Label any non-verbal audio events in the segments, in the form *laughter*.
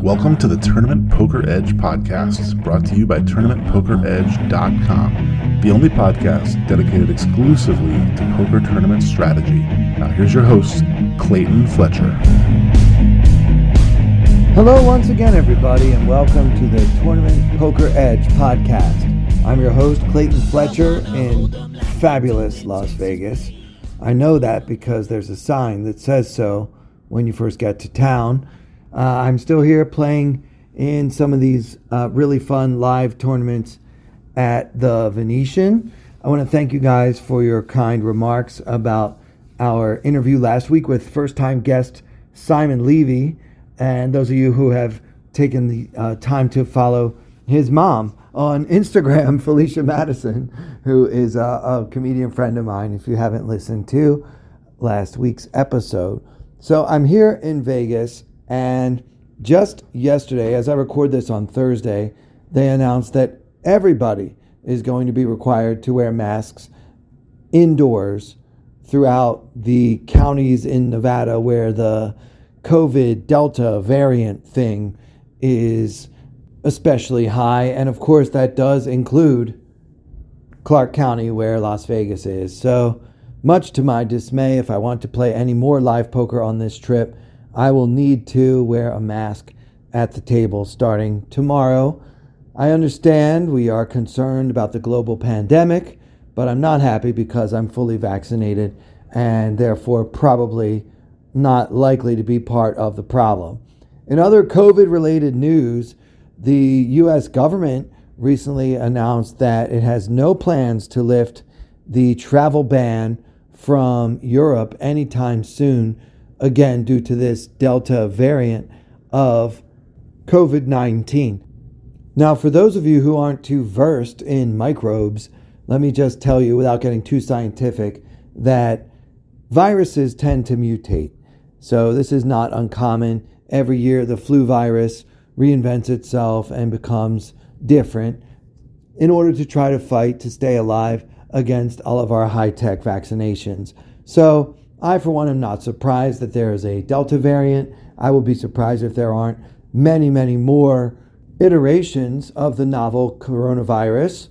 Welcome to the Tournament Poker Edge podcast, brought to you by TournamentPokerEdge.com, the only podcast dedicated exclusively to poker tournament strategy. Now, here's your host, Clayton Fletcher. Hello, once again, everybody, and welcome to the Tournament Poker Edge podcast. I'm your host, Clayton Fletcher, in fabulous Las Vegas. I know that because there's a sign that says so when you first get to town. Uh, I'm still here playing in some of these uh, really fun live tournaments at the Venetian. I want to thank you guys for your kind remarks about our interview last week with first time guest Simon Levy, and those of you who have taken the uh, time to follow his mom on Instagram, *laughs* Felicia Madison, who is a, a comedian friend of mine, if you haven't listened to last week's episode. So I'm here in Vegas and just yesterday, as I record this on Thursday, they announced that everybody is going to be required to wear masks indoors throughout the counties in Nevada where the COVID Delta variant thing is especially high. And of course, that does include Clark County, where Las Vegas is. So, much to my dismay, if I want to play any more live poker on this trip, I will need to wear a mask at the table starting tomorrow. I understand we are concerned about the global pandemic, but I'm not happy because I'm fully vaccinated and therefore probably not likely to be part of the problem. In other COVID related news, the U.S. government recently announced that it has no plans to lift the travel ban from Europe anytime soon, again, due to this Delta variant of COVID 19. Now, for those of you who aren't too versed in microbes, let me just tell you, without getting too scientific, that viruses tend to mutate. So, this is not uncommon. Every year, the flu virus reinvents itself and becomes different in order to try to fight to stay alive against all of our high tech vaccinations. So, I, for one, am not surprised that there is a Delta variant. I will be surprised if there aren't many, many more iterations of the novel coronavirus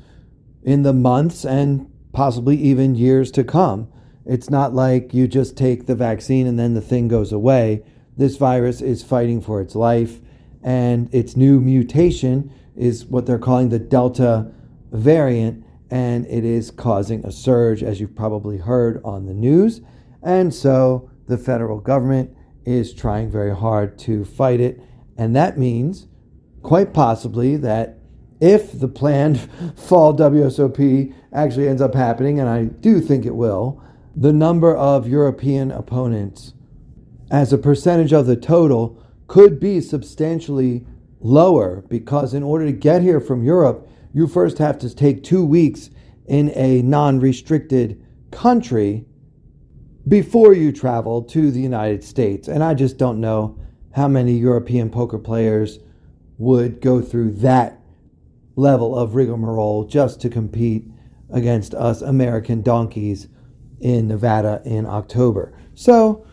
in the months and possibly even years to come. It's not like you just take the vaccine and then the thing goes away. This virus is fighting for its life, and its new mutation is what they're calling the Delta variant, and it is causing a surge, as you've probably heard on the news. And so the federal government is trying very hard to fight it. And that means, quite possibly, that if the planned *laughs* fall WSOP actually ends up happening, and I do think it will, the number of European opponents as a percentage of the total could be substantially lower because in order to get here from Europe, you first have to take two weeks in a non restricted country before you travel to the United States. And I just don't know how many European poker players would go through that level of rigmarole just to compete against us American donkeys in Nevada in October. So,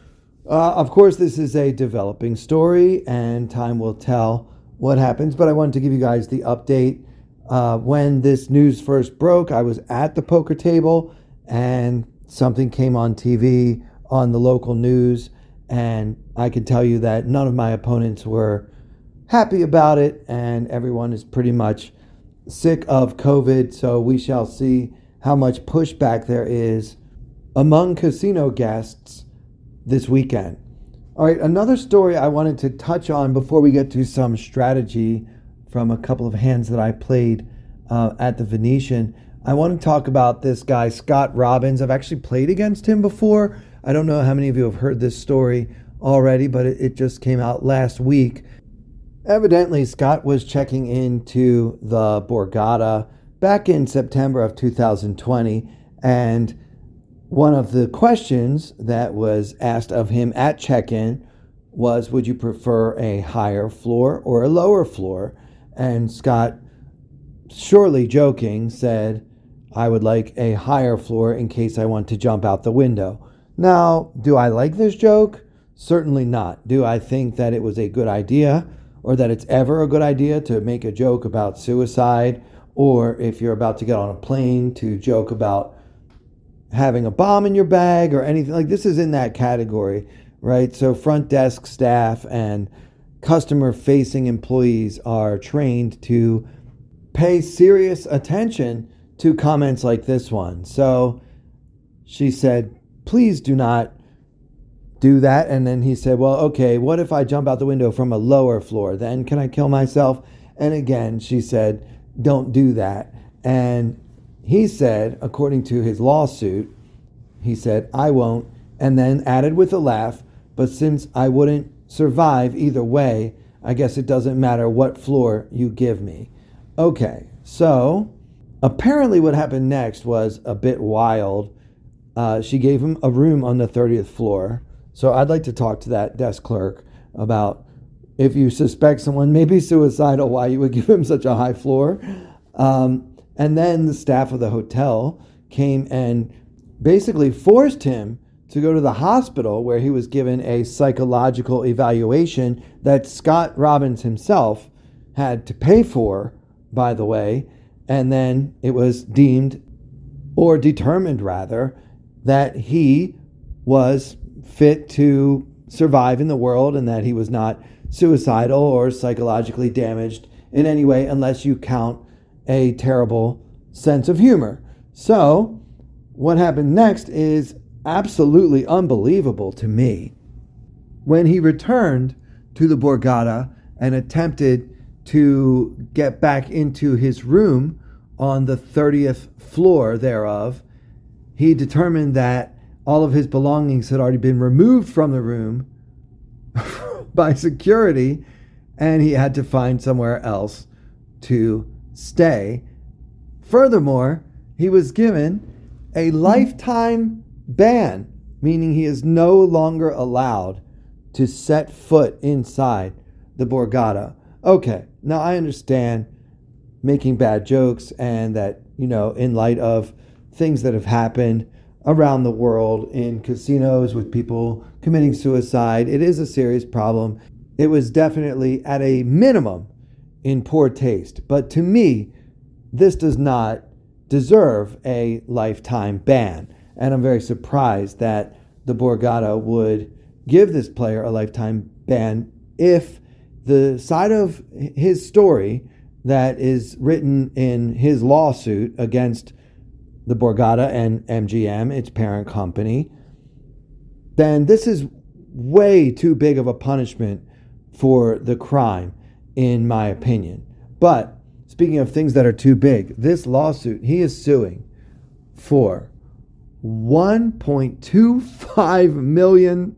uh, of course, this is a developing story, and time will tell what happens. But I wanted to give you guys the update. Uh, when this news first broke, I was at the poker table, and something came on TV on the local news, and I can tell you that none of my opponents were happy about it, and everyone is pretty much sick of COVID. So we shall see how much pushback there is among casino guests this weekend. All right, another story I wanted to touch on before we get to some strategy from a couple of hands that I played uh, at the Venetian. I want to talk about this guy, Scott Robbins. I've actually played against him before. I don't know how many of you have heard this story already, but it, it just came out last week. Evidently, Scott was checking into the Borgata back in September of 2020, and one of the questions that was asked of him at check in was Would you prefer a higher floor or a lower floor? And Scott, surely joking, said, I would like a higher floor in case I want to jump out the window. Now, do I like this joke? Certainly not. Do I think that it was a good idea or that it's ever a good idea to make a joke about suicide or if you're about to get on a plane to joke about having a bomb in your bag or anything like this is in that category, right? So front desk staff and customer facing employees are trained to pay serious attention to comments like this one. So she said, please do not do that. And then he said, well, okay, what if I jump out the window from a lower floor? Then can I kill myself? And again, she said, don't do that. And he said, according to his lawsuit, he said, I won't. And then added with a laugh, but since I wouldn't survive either way, I guess it doesn't matter what floor you give me. Okay, so apparently what happened next was a bit wild. Uh, she gave him a room on the 30th floor. So I'd like to talk to that desk clerk about if you suspect someone may be suicidal, why you would *laughs* give him such a high floor. Um, and then the staff of the hotel came and basically forced him to go to the hospital where he was given a psychological evaluation that Scott Robbins himself had to pay for, by the way. And then it was deemed, or determined rather, that he was fit to survive in the world and that he was not suicidal or psychologically damaged in any way unless you count a terrible sense of humor. So, what happened next is absolutely unbelievable to me. When he returned to the Borgata and attempted to get back into his room on the 30th floor thereof, he determined that all of his belongings had already been removed from the room *laughs* by security and he had to find somewhere else to stay. Furthermore, he was given a lifetime ban, meaning he is no longer allowed to set foot inside the Borgata. Okay, now I understand making bad jokes and that, you know, in light of things that have happened around the world in casinos with people committing suicide, it is a serious problem. It was definitely at a minimum in poor taste. But to me, this does not deserve a lifetime ban. And I'm very surprised that the Borgata would give this player a lifetime ban if the side of his story that is written in his lawsuit against the Borgata and MGM, its parent company, then this is way too big of a punishment for the crime, in my opinion. But Speaking of things that are too big, this lawsuit, he is suing for $1.25 million,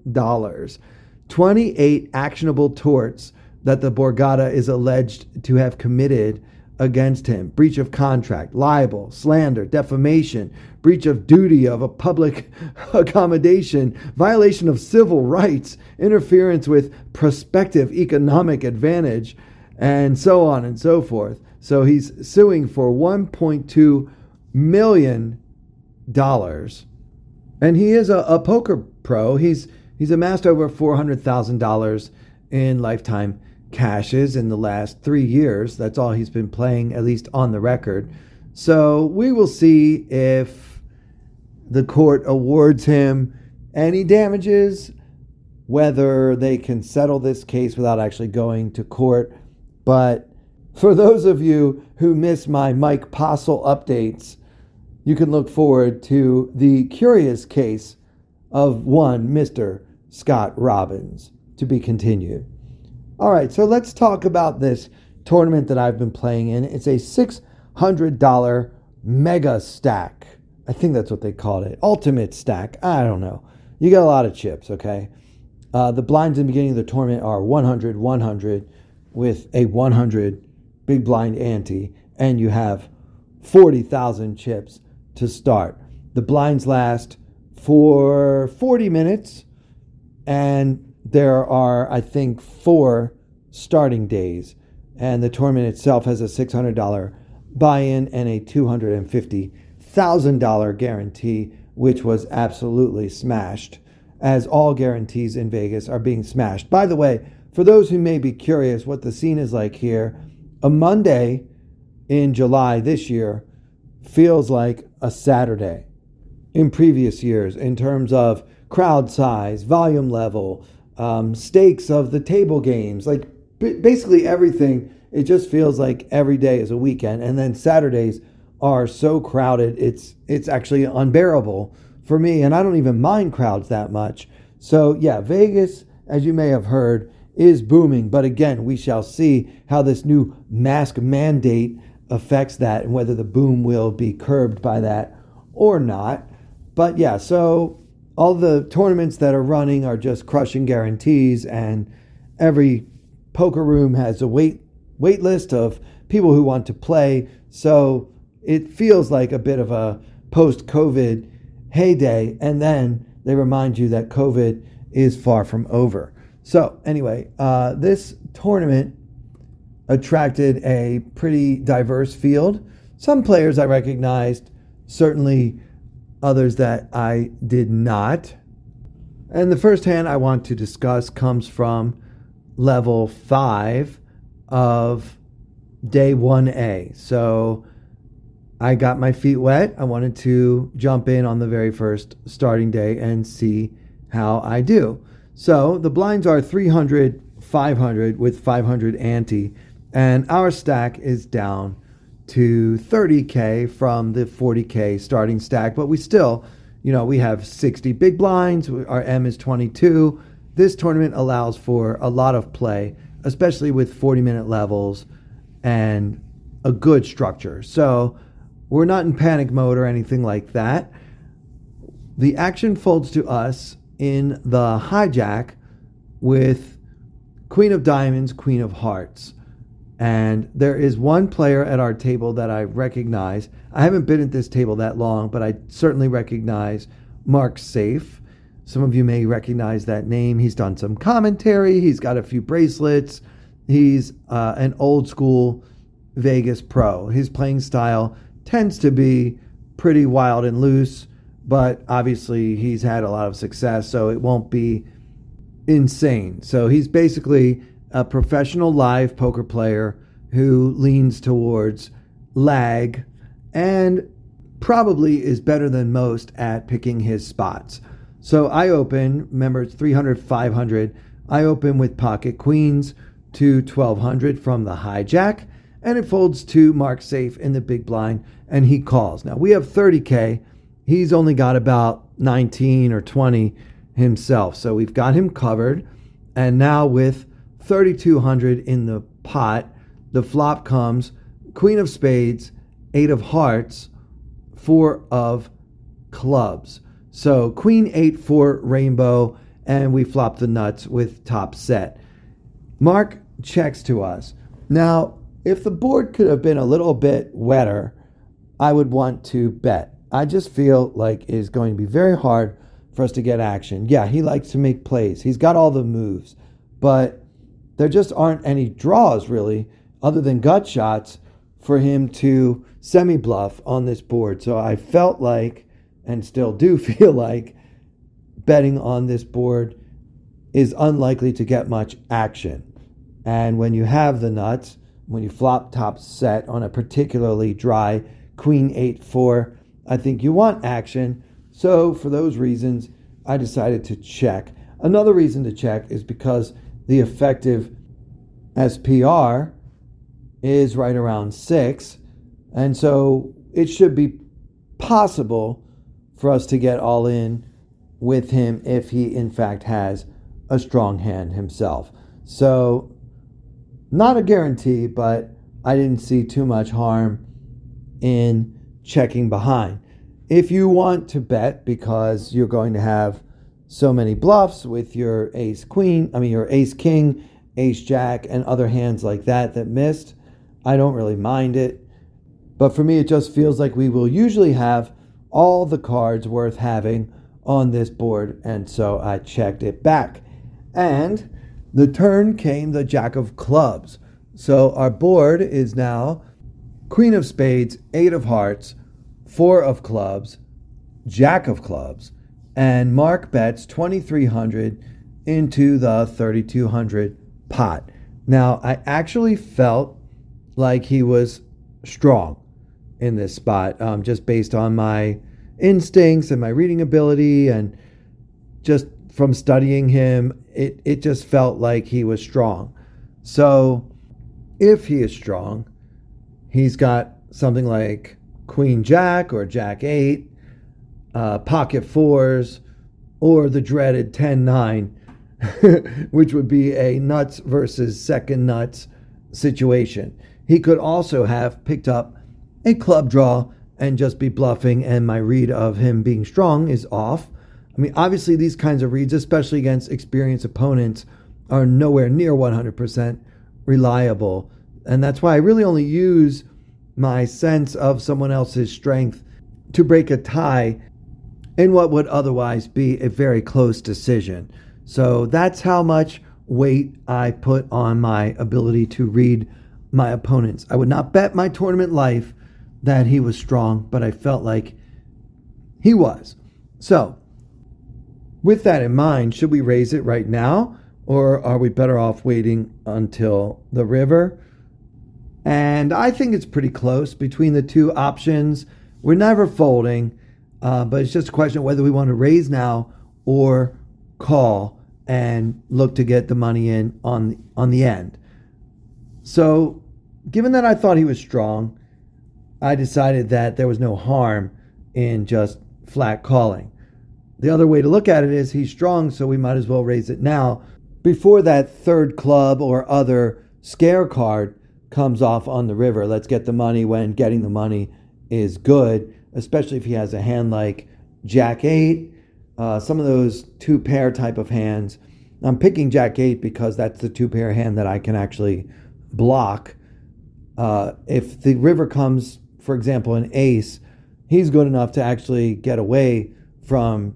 28 actionable torts that the Borgata is alleged to have committed against him breach of contract, libel, slander, defamation, breach of duty of a public *laughs* accommodation, violation of civil rights, interference with prospective economic advantage, and so on and so forth. So he's suing for 1.2 million dollars, and he is a, a, poker pro. He's he's amassed over four hundred thousand dollars in lifetime cashes in the last three years. That's all he's been playing, at least on the record. So we will see if the court awards him any damages, whether they can settle this case without actually going to court. But for those of you who miss my Mike Postle updates, you can look forward to the curious case of one Mr. Scott Robbins to be continued. All right, so let's talk about this tournament that I've been playing in. It's a $600 mega stack. I think that's what they called it. Ultimate stack. I don't know. You got a lot of chips, okay? Uh, the blinds in the beginning of the tournament are 100, 100 with a 100 big blind ante, and you have 40,000 chips to start. The blinds last for 40 minutes, and there are, I think, four starting days. And the tournament itself has a $600 buy in and a $250,000 guarantee which was absolutely smashed, as all guarantees in Vegas are being smashed. By the way, for those who may be curious what the scene is like here, a Monday in July this year feels like a Saturday in previous years in terms of crowd size, volume level, um, stakes of the table games, like basically everything. It just feels like every day is a weekend, and then Saturdays are so crowded. It's it's actually unbearable for me, and I don't even mind crowds that much. So yeah, Vegas, as you may have heard, is booming. But again, we shall see how this new mask mandate affects that and whether the boom will be curbed by that or not. But yeah, so all the tournaments that are running are just crushing guarantees, and every poker room has a wait wait list of people who want to play. So it feels like a bit of a post COVID heyday, and then they remind you that COVID is far from over. So anyway, uh, this tournament attracted a pretty diverse field. Some players I recognized, certainly others that I did not. And the first hand I want to discuss comes from level 5 of day 1A. So I got my feet wet. I wanted to jump in on the very first starting day and see how I do. So the blinds are 300, 500 with 500 ante, and our stack is down to 30K from the 40K starting stack, but we still, you know, we have 60 big blinds. Our M is 22. This tournament allows for a lot of play, especially with 40 minute levels and a good structure. So we're not in panic mode or anything like that. The action folds to us in the hijack with Queen of Diamonds, Queen of Hearts. And there is one player at our table that I recognize. I haven't been at this table that long, but I certainly recognize Mark Seif. Some of you may recognize that name. He's done some commentary, he's got a few bracelets. He's uh, an old school Vegas pro. His playing style tends to be pretty wild and loose, but obviously he's had a lot of success, so it won't be insane. So he's basically a professional live poker player who leans towards lag and probably is better than most at picking his spots. So I open, remember it's 300, 500. I open with pocket queens to 1200 from the hijack, and it folds to Mark Seif in the big blind, and he calls. Now we have 30K. He's only got about 19 or 20 himself. So we've got him covered. And now with 3,200 in the pot. The flop comes Queen of Spades, Eight of Hearts, Four of Clubs. So Queen 8 4 Rainbow, and we flop the nuts with top set. Mark checks to us. Now, if the board could have been a little bit wetter, I would want to bet. I just feel like it is going to be very hard for us to get action. Yeah, he likes to make plays. He's got all the moves, but there just aren't any draws really, other than gut shots, for him to semi bluff on this board. So I felt like, and still do *laughs* feel like, betting on this board is unlikely to get much action. And when you have the nuts, when you flop top set on a particularly dry queen 8 4, I think you want action. So for those reasons, I decided to check. Another reason to check is because the effective SPR is right around six. And so it should be possible for us to get all in with him if he, in fact, has a strong hand himself. So, not a guarantee, but I didn't see too much harm in checking behind. If you want to bet because you're going to have so many bluffs with your ace queen, I mean, your ace king, ace jack, and other hands like that that missed, I don't really mind it. But for me, it just feels like we will usually have all the cards worth having on this board, and so I checked it back. And the turn came the jack of clubs. So our board is now queen of spades, eight of hearts, four of clubs, jack of clubs, and Mark bets 2300 into the 3200 pot. Now, I actually felt like he was strong in this spot, um, just based on my instincts and my reading ability, and just from studying him, it, it just felt like he was strong. So, if he is strong, he's got something like Queen Jack or Jack 8, uh, Pocket Fours, or the dreaded 10 9, *laughs* which would be a nuts versus second nuts situation. He could also have picked up a club draw and just be bluffing, and my read of him being strong is off. I mean, obviously, these kinds of reads, especially against experienced opponents, are nowhere near 100% reliable. And that's why I really only use my sense of someone else's strength to break a tie in what would otherwise be a very close decision. So that's how much weight I put on my ability to read my opponents. I would not bet my tournament life that he was strong, but I felt like he was. So, with that in mind, should we raise it right now or are we better off waiting until the river? And I think it's pretty close between the two options. We're never folding, uh, but it's just a question of whether we want to raise now or call and look to get the money in on on the end. So, given that I thought he was strong, I decided that there was no harm in just flat calling. The other way to look at it is he's strong, so we might as well raise it now before that third club or other scare card comes off on the river. Let's get the money when getting the money is good, especially if he has a hand like Jack 8, uh, some of those two pair type of hands. I'm picking Jack 8 because that's the two pair hand that I can actually block. Uh, if the river comes, for example, an ace, he's good enough to actually get away from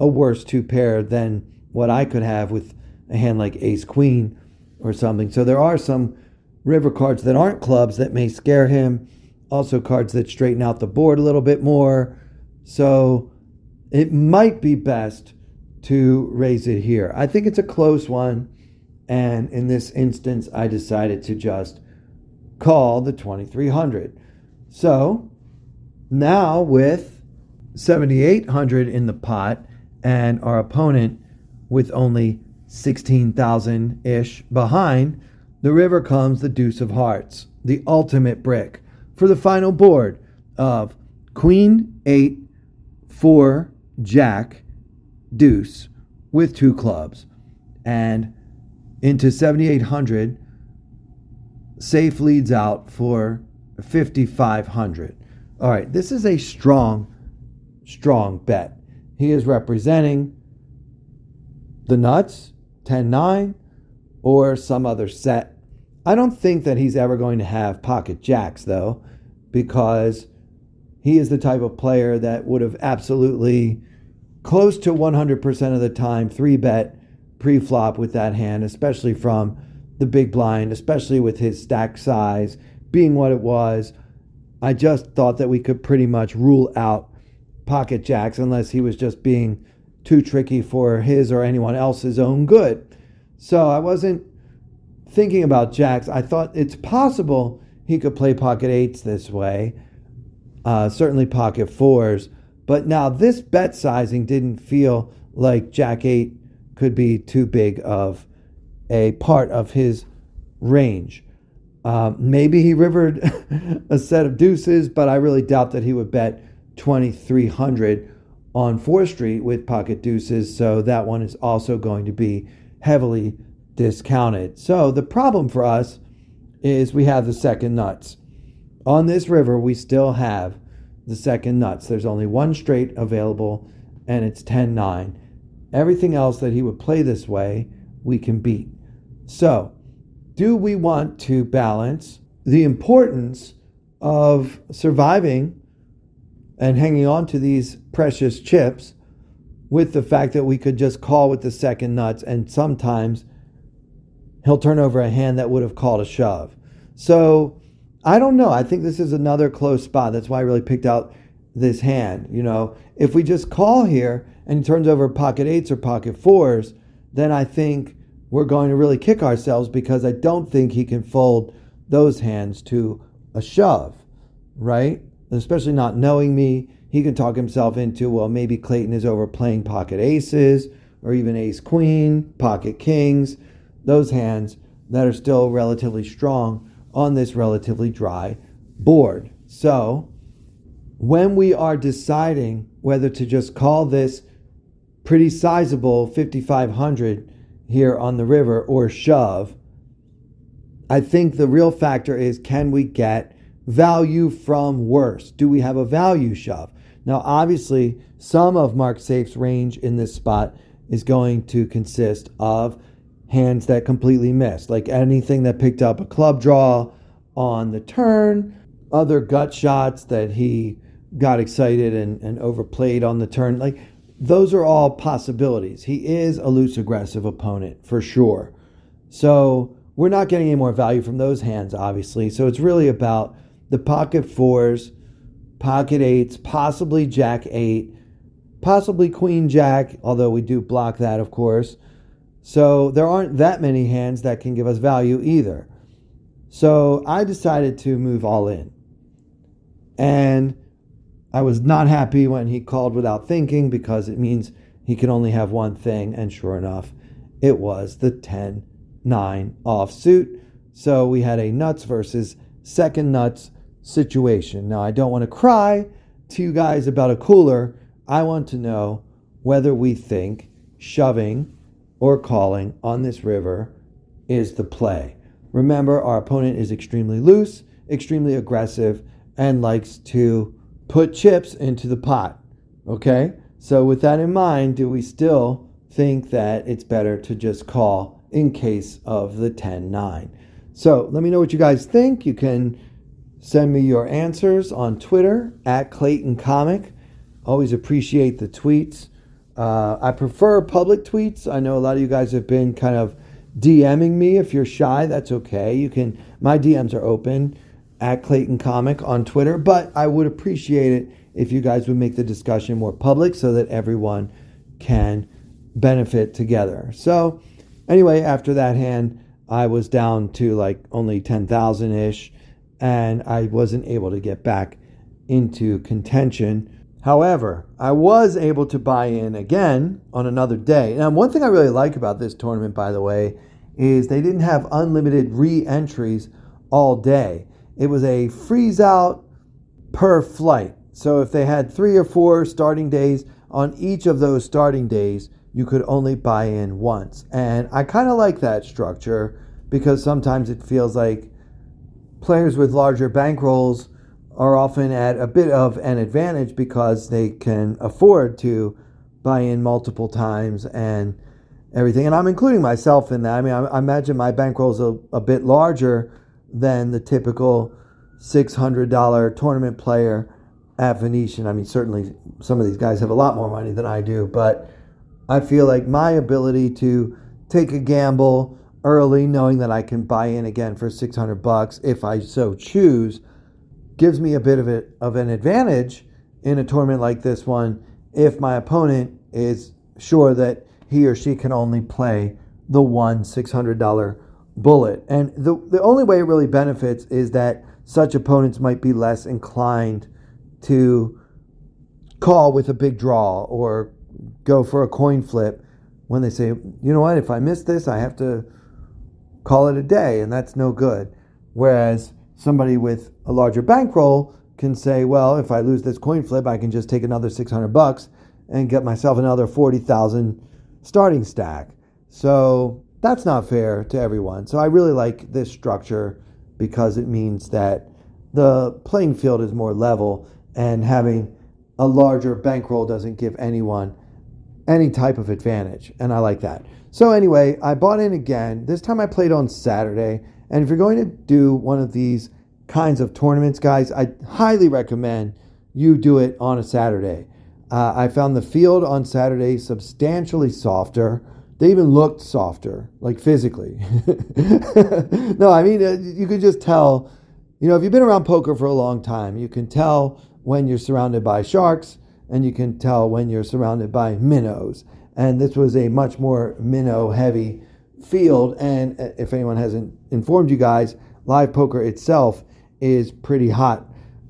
a worse two pair than what I could have with a hand like ace queen or something. So there are some river cards that aren't clubs that may scare him. Also, cards that straighten out the board a little bit more. So it might be best to raise it here. I think it's a close one. And in this instance, I decided to just call the 2300. So now with 7800 in the pot and our opponent with only 16,000 ish behind, the river comes the deuce of hearts, the ultimate brick, for the final board of Queen, 8, 4, Jack, Deuce, with two clubs. And into 7,800, Seif leads out for 5,500. All right, this is a strong, strong bet. He is representing the nuts, 10 9, or some other set. I don't think that he's ever going to have pocket jacks, though, because he is the type of player that would have absolutely close to 100% of the time three bet pre flop with that hand, especially from the big blind, especially with his stack size being what it was. I just thought that we could pretty much rule out pocket jacks unless he was just being too tricky for his or anyone else's own good. So I wasn't thinking about jacks. I thought it's possible he could play pocket eights this way, uh, certainly pocket fours. But now this bet sizing didn't feel like jack eight could be too big of a part of his range. Uh, maybe he rivered *laughs* a set of deuces, but I really doubt that he would bet 2300 on 4th Street with pocket deuces. So that one is also going to be heavily discounted. So the problem for us is we have the second nuts. On this river, we still have the second nuts. There's only one straight available, and it's 10 9. Everything else that he would play this way, we can beat. So, do we want to balance the importance of surviving and hanging on to these precious chips with the fact that we could just call with the second nuts and sometimes he'll turn over a hand that would have called a shove. So I don't know. I think this is another close spot. That's why I really picked out this hand. You know, if we just call here and he turns over pocket eights or pocket fours, then I think we're going to really kick ourselves because I don't think he can fold those hands to a shove, right? Especially not knowing me. He can talk himself into, well, maybe Clayton is overplaying pocket aces or even ace queen, pocket kings, those hands that are still relatively strong on this relatively dry board. So, when we are deciding whether to just call this pretty sizable 5500 here on the river or shove, I think the real factor is can we get value from worse? Do we have a value shove? Now, obviously, some of Mark Seif's range in this spot is going to consist of hands that completely missed, like anything that picked up a club draw on the turn, other gut shots that he got excited and, and overplayed on the turn. Like those are all possibilities. He is a loose aggressive opponent for sure. So we're not getting any more value from those hands, obviously. So it's really about the pocket fours, pocket eights, possibly jack eight, possibly queen jack, although we do block that, of course. So there aren't that many hands that can give us value either. So I decided to move all in. And I was not happy when he called without thinking because it means he can only have one thing. And sure enough, it was the 10 9 offsuit. So we had a nuts versus second nuts situation. Now, I don't want to cry to you guys about a cooler. I want to know whether we think shoving or calling on this river is the play. Remember, our opponent is extremely loose, extremely aggressive, and likes to put chips into the pot. Okay? So, with that in mind, do we still think that it's better to just call in case of the 10 9? So, let me know what you guys think. You can send me your answers on Twitter at Clayton Comic. Always appreciate the tweets. Uh, I prefer public tweets. I know a lot of you guys have been kind of DMing me. If you're shy, that's okay. You can. My DMs are open at Clayton Comic on Twitter, but I would appreciate it if you guys would make the discussion more public so that everyone can benefit together. So, anyway, after that hand, I was down to like only 10,000 ish, and I wasn't able to get back into contention. However, I was able to buy in again on another day. Now, one thing I really like about this tournament, by the way, is they didn't have unlimited re entries all day it was a freeze out per flight. So if they had three or four starting days on each of those starting days, you could only buy in once. And I kind of like that structure because sometimes it feels like players with larger bankrolls are often at a bit of an advantage because they can afford to buy in multiple times and everything. And I'm including myself in that. I mean, I, I imagine my bankroll is a, a bit larger than the typical $600 tournament player at Venetian. I mean, certainly some of these guys have a lot more money than I do, but I feel like my ability to take a gamble early, knowing that I can buy in again for 600 bucks if I so choose, gives me a bit of, it, of an advantage in a tournament like this one if my opponent is sure that he or she can only play the one $600 bullet. And the, the only way it really benefits is that such opponents might be less inclined to call with a big draw or go for a coin flip when they say, you know what, if I miss this, I have to call it a day, and that's no good. Whereas somebody with a larger bankroll can say, well, if I lose this coin flip, I can just take another 600 bucks and get myself another 40,000 starting stack. So that's not fair to everyone. So I really like this structure because it means that the playing field is more level and having a larger bankroll doesn't give anyone any type of advantage. And I like that. So, anyway, I bought in again. This time I played on Saturday. And if you're going to do one of these kinds of tournaments, guys, I highly recommend you do it on a Saturday. Uh, I found the field on Saturday substantially softer. They even looked softer, like physically. *laughs* no, I mean, uh, you could just tell, you know, if you've been around poker for a long time, you can tell when you're surrounded by sharks, and you can tell when you're surrounded by minnows. And this was a much more minnow heavy field. And uh, if anyone hasn't informed you guys, live poker itself is pretty hot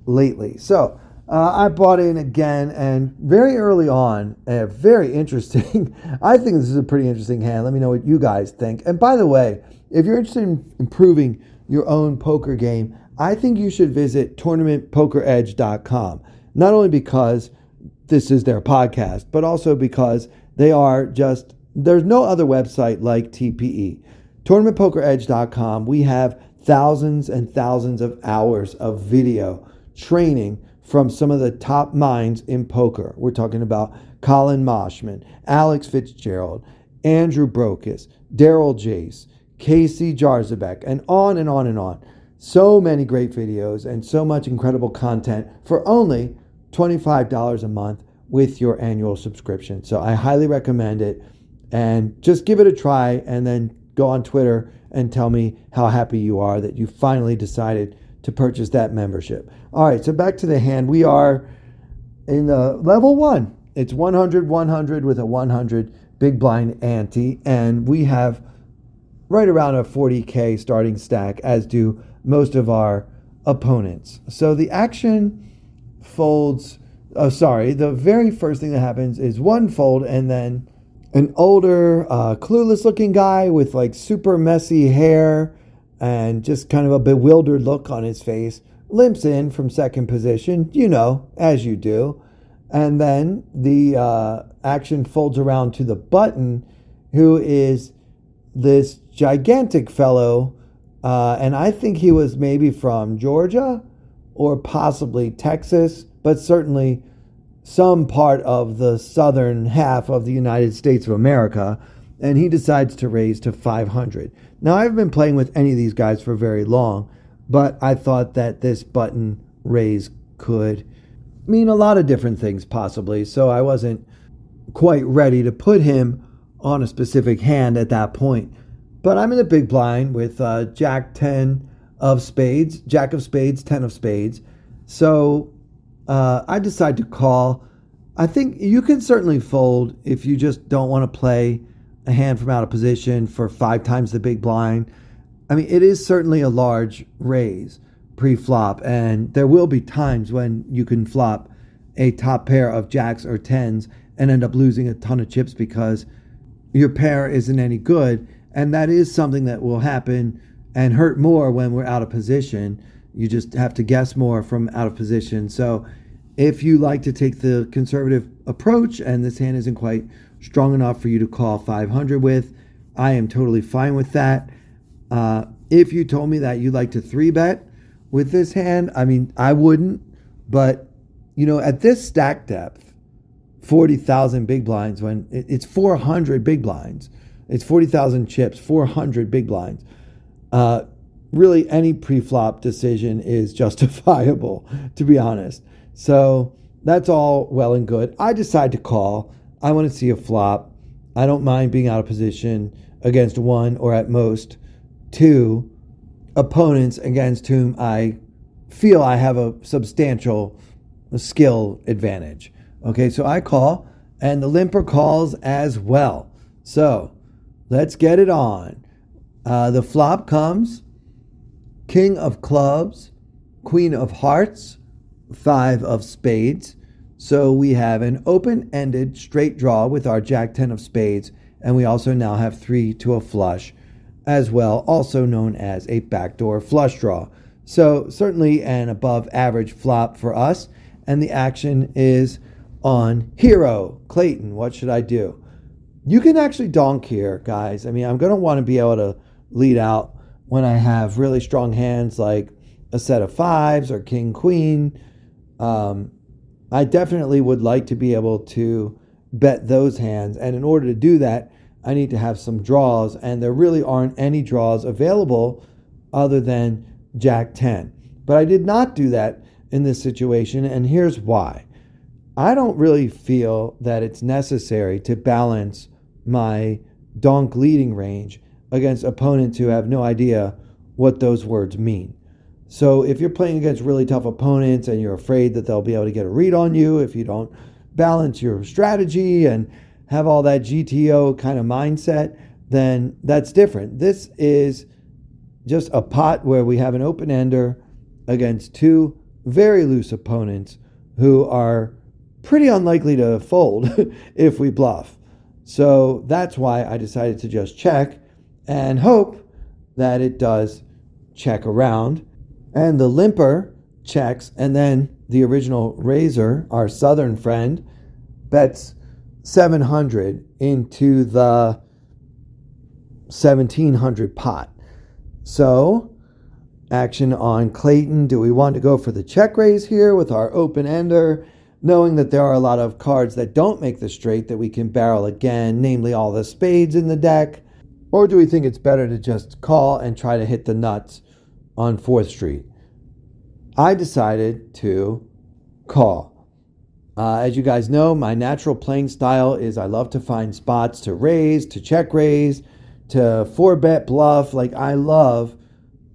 lately. So uh, I bought in again, and very early on, uh, very interesting. *laughs* I think this is a pretty interesting hand. Let me know what you guys think. And by the way, if you're interested in improving your own poker game, I think you should visit tournamentpokeredge.com. Not only because this is their podcast, but also because they are just, there's no other website like TPE. TournamentPokerEdge.com, we have thousands and thousands of hours of video training from some of the top minds in poker. We're talking about Colin Moshman, Alex Fitzgerald, Andrew Brokos, Daryl Jace, Casey Jarzabek, and on and on and on. So many great videos and so much incredible content for only $25 a month with your annual subscription. So I highly recommend it and just give it a try and then go on Twitter and tell me how happy you are that you finally decided to purchase that membership. All right, so back to the hand. We are in the level one. It's 100 100 with a 100 big blind ante, and we have right around a 40k starting stack, as do most of our opponents. So the action folds. Oh, sorry. The very first thing that happens is one fold, and then an older, uh, clueless looking guy with like super messy hair and just kind of a bewildered look on his face limps in from second position, you know, as you do. And then the uh, action folds around to the button, who is this gigantic fellow. Uh, and I think he was maybe from Georgia or possibly Texas, but certainly some part of the southern half of the United States of America. And he decides to raise to 500. Now, I've been playing with any of these guys for very long, but I thought that this button raise could mean a lot of different things, possibly. So I wasn't quite ready to put him on a specific hand at that point. But I'm in the big blind with uh, Jack 10 of spades, Jack of spades, 10 of spades. So uh, I decide to call. I think you can certainly fold if you just don't want to play a hand from out of position for five times the big blind. I mean, it is certainly a large raise pre flop, and there will be times when you can flop a top pair of jacks or tens and end up losing a ton of chips because your pair isn't any good. And that is something that will happen and hurt more when we're out of position. You just have to guess more from out of position. So if you like to take the conservative approach and this hand isn't quite strong enough for you to call 500 with. I am totally fine with that. Uh, if you told me that you'd like to three bet with this hand, I mean, I wouldn't. But, you know, at this stack depth, 40,000 big blinds, when it's 400 big blinds, it's 40,000 chips, 400 big blinds. Uh, really, any pre flop decision is *laughs* justifiable, to be honest. So that's all well and good. I decide to call. I want to see a flop. I don't mind being out of position against one or at most two opponents against whom I feel I have a substantial skill advantage. Okay, so I call, and the limper calls as well. So let's get it on. Uh, the flop comes King of Clubs, Queen of Hearts, Five of Spades, so we have an open ended straight draw with our Jack 10 of spades, and we also now have three to a flush as well, also known as a backdoor flush draw. So certainly an above average flop for us, and the action is on hero. Clayton, what should I do? You can actually donk here, guys. I mean, I'm going to want to be able to lead out when I have really strong hands like a set of fives or king queen. Um, I definitely would like to be able to bet those hands. And in order to do that, I need to have some draws. And there really aren't any draws available other than Jack 10. But I did not do that in this situation. And here's why I don't really feel that it's necessary to balance my donk leading range against opponents who have no idea what those words mean. So if you're playing against really tough opponents and you're afraid that they'll be able to get a read on you if you don't balance your strategy and have all that GTO kind of mindset, then that's different. This is just a pot where we have an open ender against two very loose opponents who are pretty unlikely to fold *laughs* if we bluff. So that's why I decided to just check and hope that it does check around and the limper checks, and then the original raiser, our southern friend, bets 700 into the 1700 pot. So, action on Clayton. Do we want to go for the check raise here with our open ender, knowing that there are a lot of cards that don't make the straight that we can barrel again, namely all the spades in the deck? Or do we think it's better to just call and try to hit the nuts on 4th Street. I decided to call. Uh, as you guys know, my natural playing style is I love to find spots to raise, to check raise, to four bet bluff. Like, I love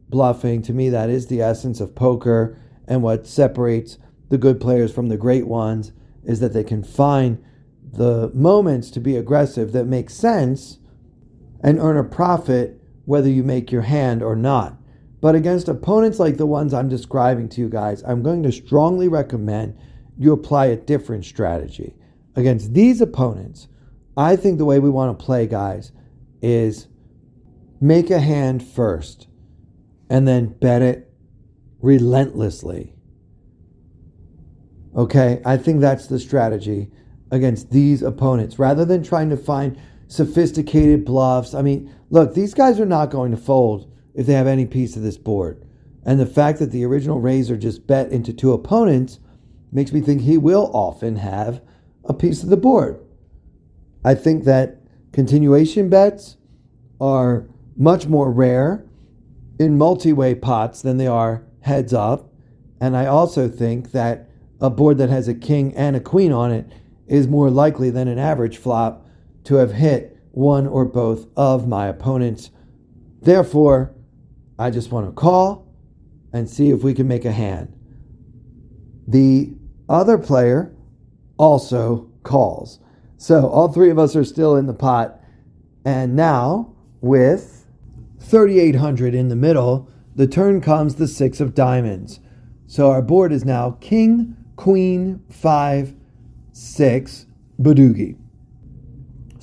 bluffing. To me, that is the essence of poker. And what separates the good players from the great ones is that they can find the moments to be aggressive that make sense and earn a profit whether you make your hand or not. But against opponents like the ones I'm describing to you guys, I'm going to strongly recommend you apply a different strategy. Against these opponents, I think the way we want to play, guys, is make a hand first and then bet it relentlessly. Okay, I think that's the strategy against these opponents rather than trying to find sophisticated bluffs. I mean, look, these guys are not going to fold if they have any piece of this board. And the fact that the original raiser just bet into two opponents makes me think he will often have a piece of the board. I think that continuation bets are much more rare in multi way pots than they are heads up. And I also think that a board that has a king and a queen on it is more likely than an average flop to have hit one or both of my opponents. Therefore, I just want to call and see if we can make a hand. The other player also calls. So all three of us are still in the pot. And now, with 3,800 in the middle, the turn comes the six of diamonds. So our board is now king, queen, five, six, Badugi.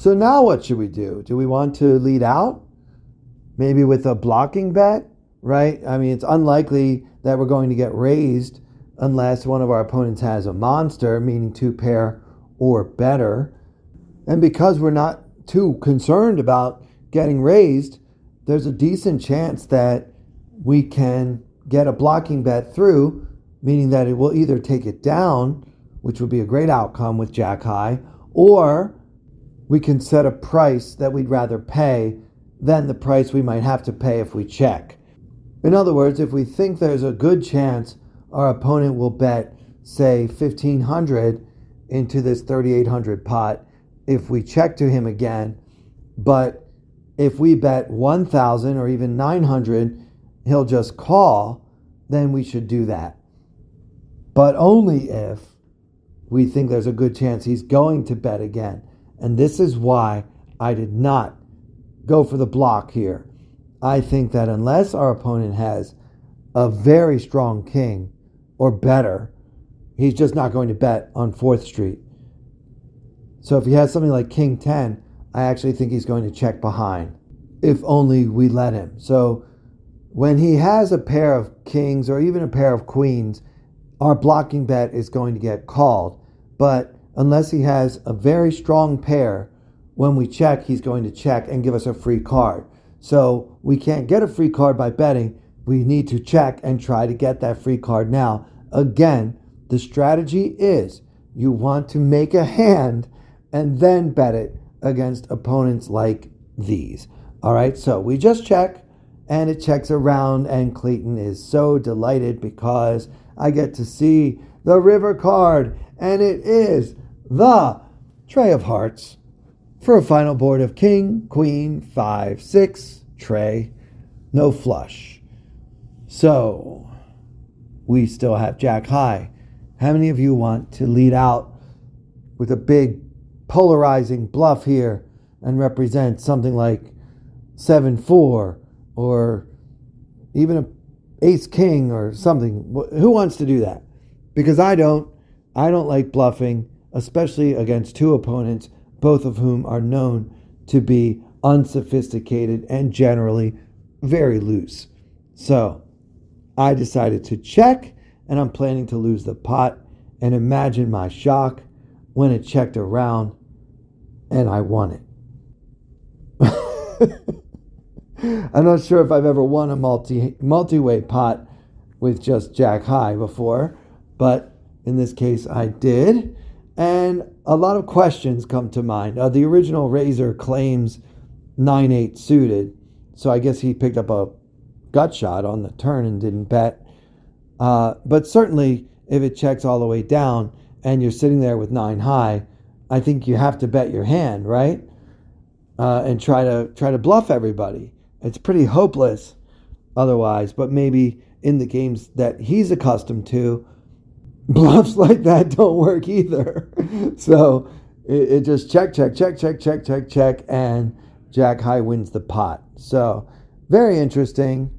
So now what should we do? Do we want to lead out? maybe with a blocking bet, right? I mean, it's unlikely that we're going to get raised unless one of our opponents has a monster, meaning two pair or better. And because we're not too concerned about getting raised, there's a decent chance that we can get a blocking bet through, meaning that it will either take it down, which would be a great outcome with Jack High, or we can set a price that we'd rather pay than the price we might have to pay if we check. In other words, if we think there's a good chance our opponent will bet, say, 1500 into this 3800 pot if we check to him again, but if we bet 1000 or even 900, he'll just call, then we should do that. But only if we think there's a good chance he's going to bet again. And this is why I did not go for the block here. I think that unless our opponent has a very strong king or better, he's just not going to bet on 4th Street. So if he has something like King 10, I actually think he's going to check behind, if only we let him. So when he has a pair of kings or even a pair of queens, our blocking bet is going to get called. But unless he has a very strong pair, when we check, he's going to check and give us a free card. So we can't get a free card by betting. We need to check and try to get that free card now. Again, the strategy is you want to make a hand and then bet it against opponents like these. All right, so we just check and it checks around, and Clayton is so delighted because I get to see the river card, and it is the tray of Hearts for a final board of king, queen, five, six, tray, no flush. So, we still have Jack High. How many of you want to lead out with a big polarizing bluff here and represent something like 7 4 or even a ace king or something? Who wants to do that? Because I don't. I don't like bluffing, especially against two opponents, both of whom are known to be unsophisticated and generally very loose. So I decided to check, and I'm planning to lose the pot. And imagine my shock when it checked around and I won it. *laughs* I'm not sure if I've ever won a multi multi-way pot with just Jack High before, but in this case I did. And a lot of questions come to mind. Uh, the original Razor claims 9 8 suited, so I guess he picked up a gut shot on the turn and didn't bet. Uh, but certainly, if it checks all the way down and you're sitting there with 9 high, I think you have to bet your hand, right? Uh, and try to try to bluff everybody. It's pretty hopeless otherwise, but maybe in the games that he's accustomed to, bluffs *laughs* like that don't work either. so it, it, just check, check, check, check, check, check, check, and Jack High wins the pot. So very interesting.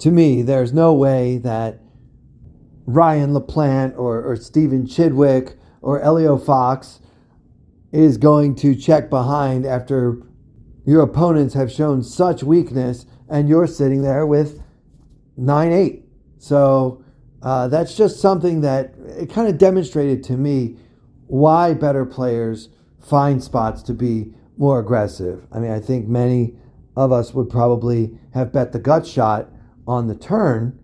To me, there's no way that Ryan LaPlante or, or Stephen Chidwick or Elio Fox is going to check behind after your opponents have shown such weakness and you're sitting there with 9 8. So uh, that's just something that it kind of demonstrated to me why better players find spots to be more aggressive. I mean, I think many of us would probably have bet the gut shot on the turn,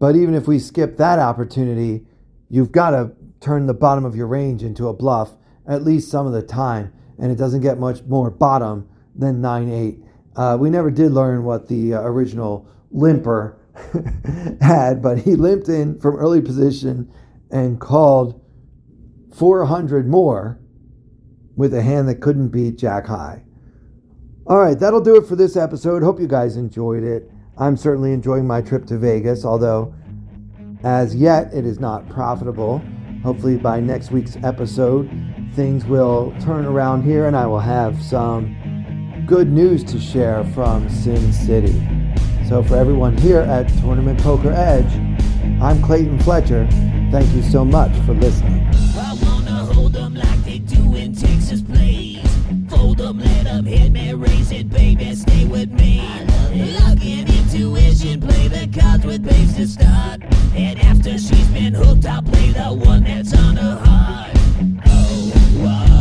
but even if we skip that opportunity, you've got to turn the bottom of your range into a bluff at least some of the time, and it doesn't get much more bottom than 9 8. Uh, we never did learn what the uh, original limper *laughs* had, but he limped in from early position and called 400 more with a hand that couldn't beat Jack High. All right, that'll do it for this episode. Hope you guys enjoyed it. I'm certainly enjoying my trip to Vegas, although as yet it is not profitable. Hopefully, by next week's episode, things will turn around here and I will have some good news to share from Sin City. So, for everyone here at Tournament Poker Edge, I'm Clayton Fletcher. Thank you so much for listening. hit me, raise it, baby, stay with me. Intuition, play the cards with babes to start. And after she's been hooked, I'll play the one that's on her heart. Oh,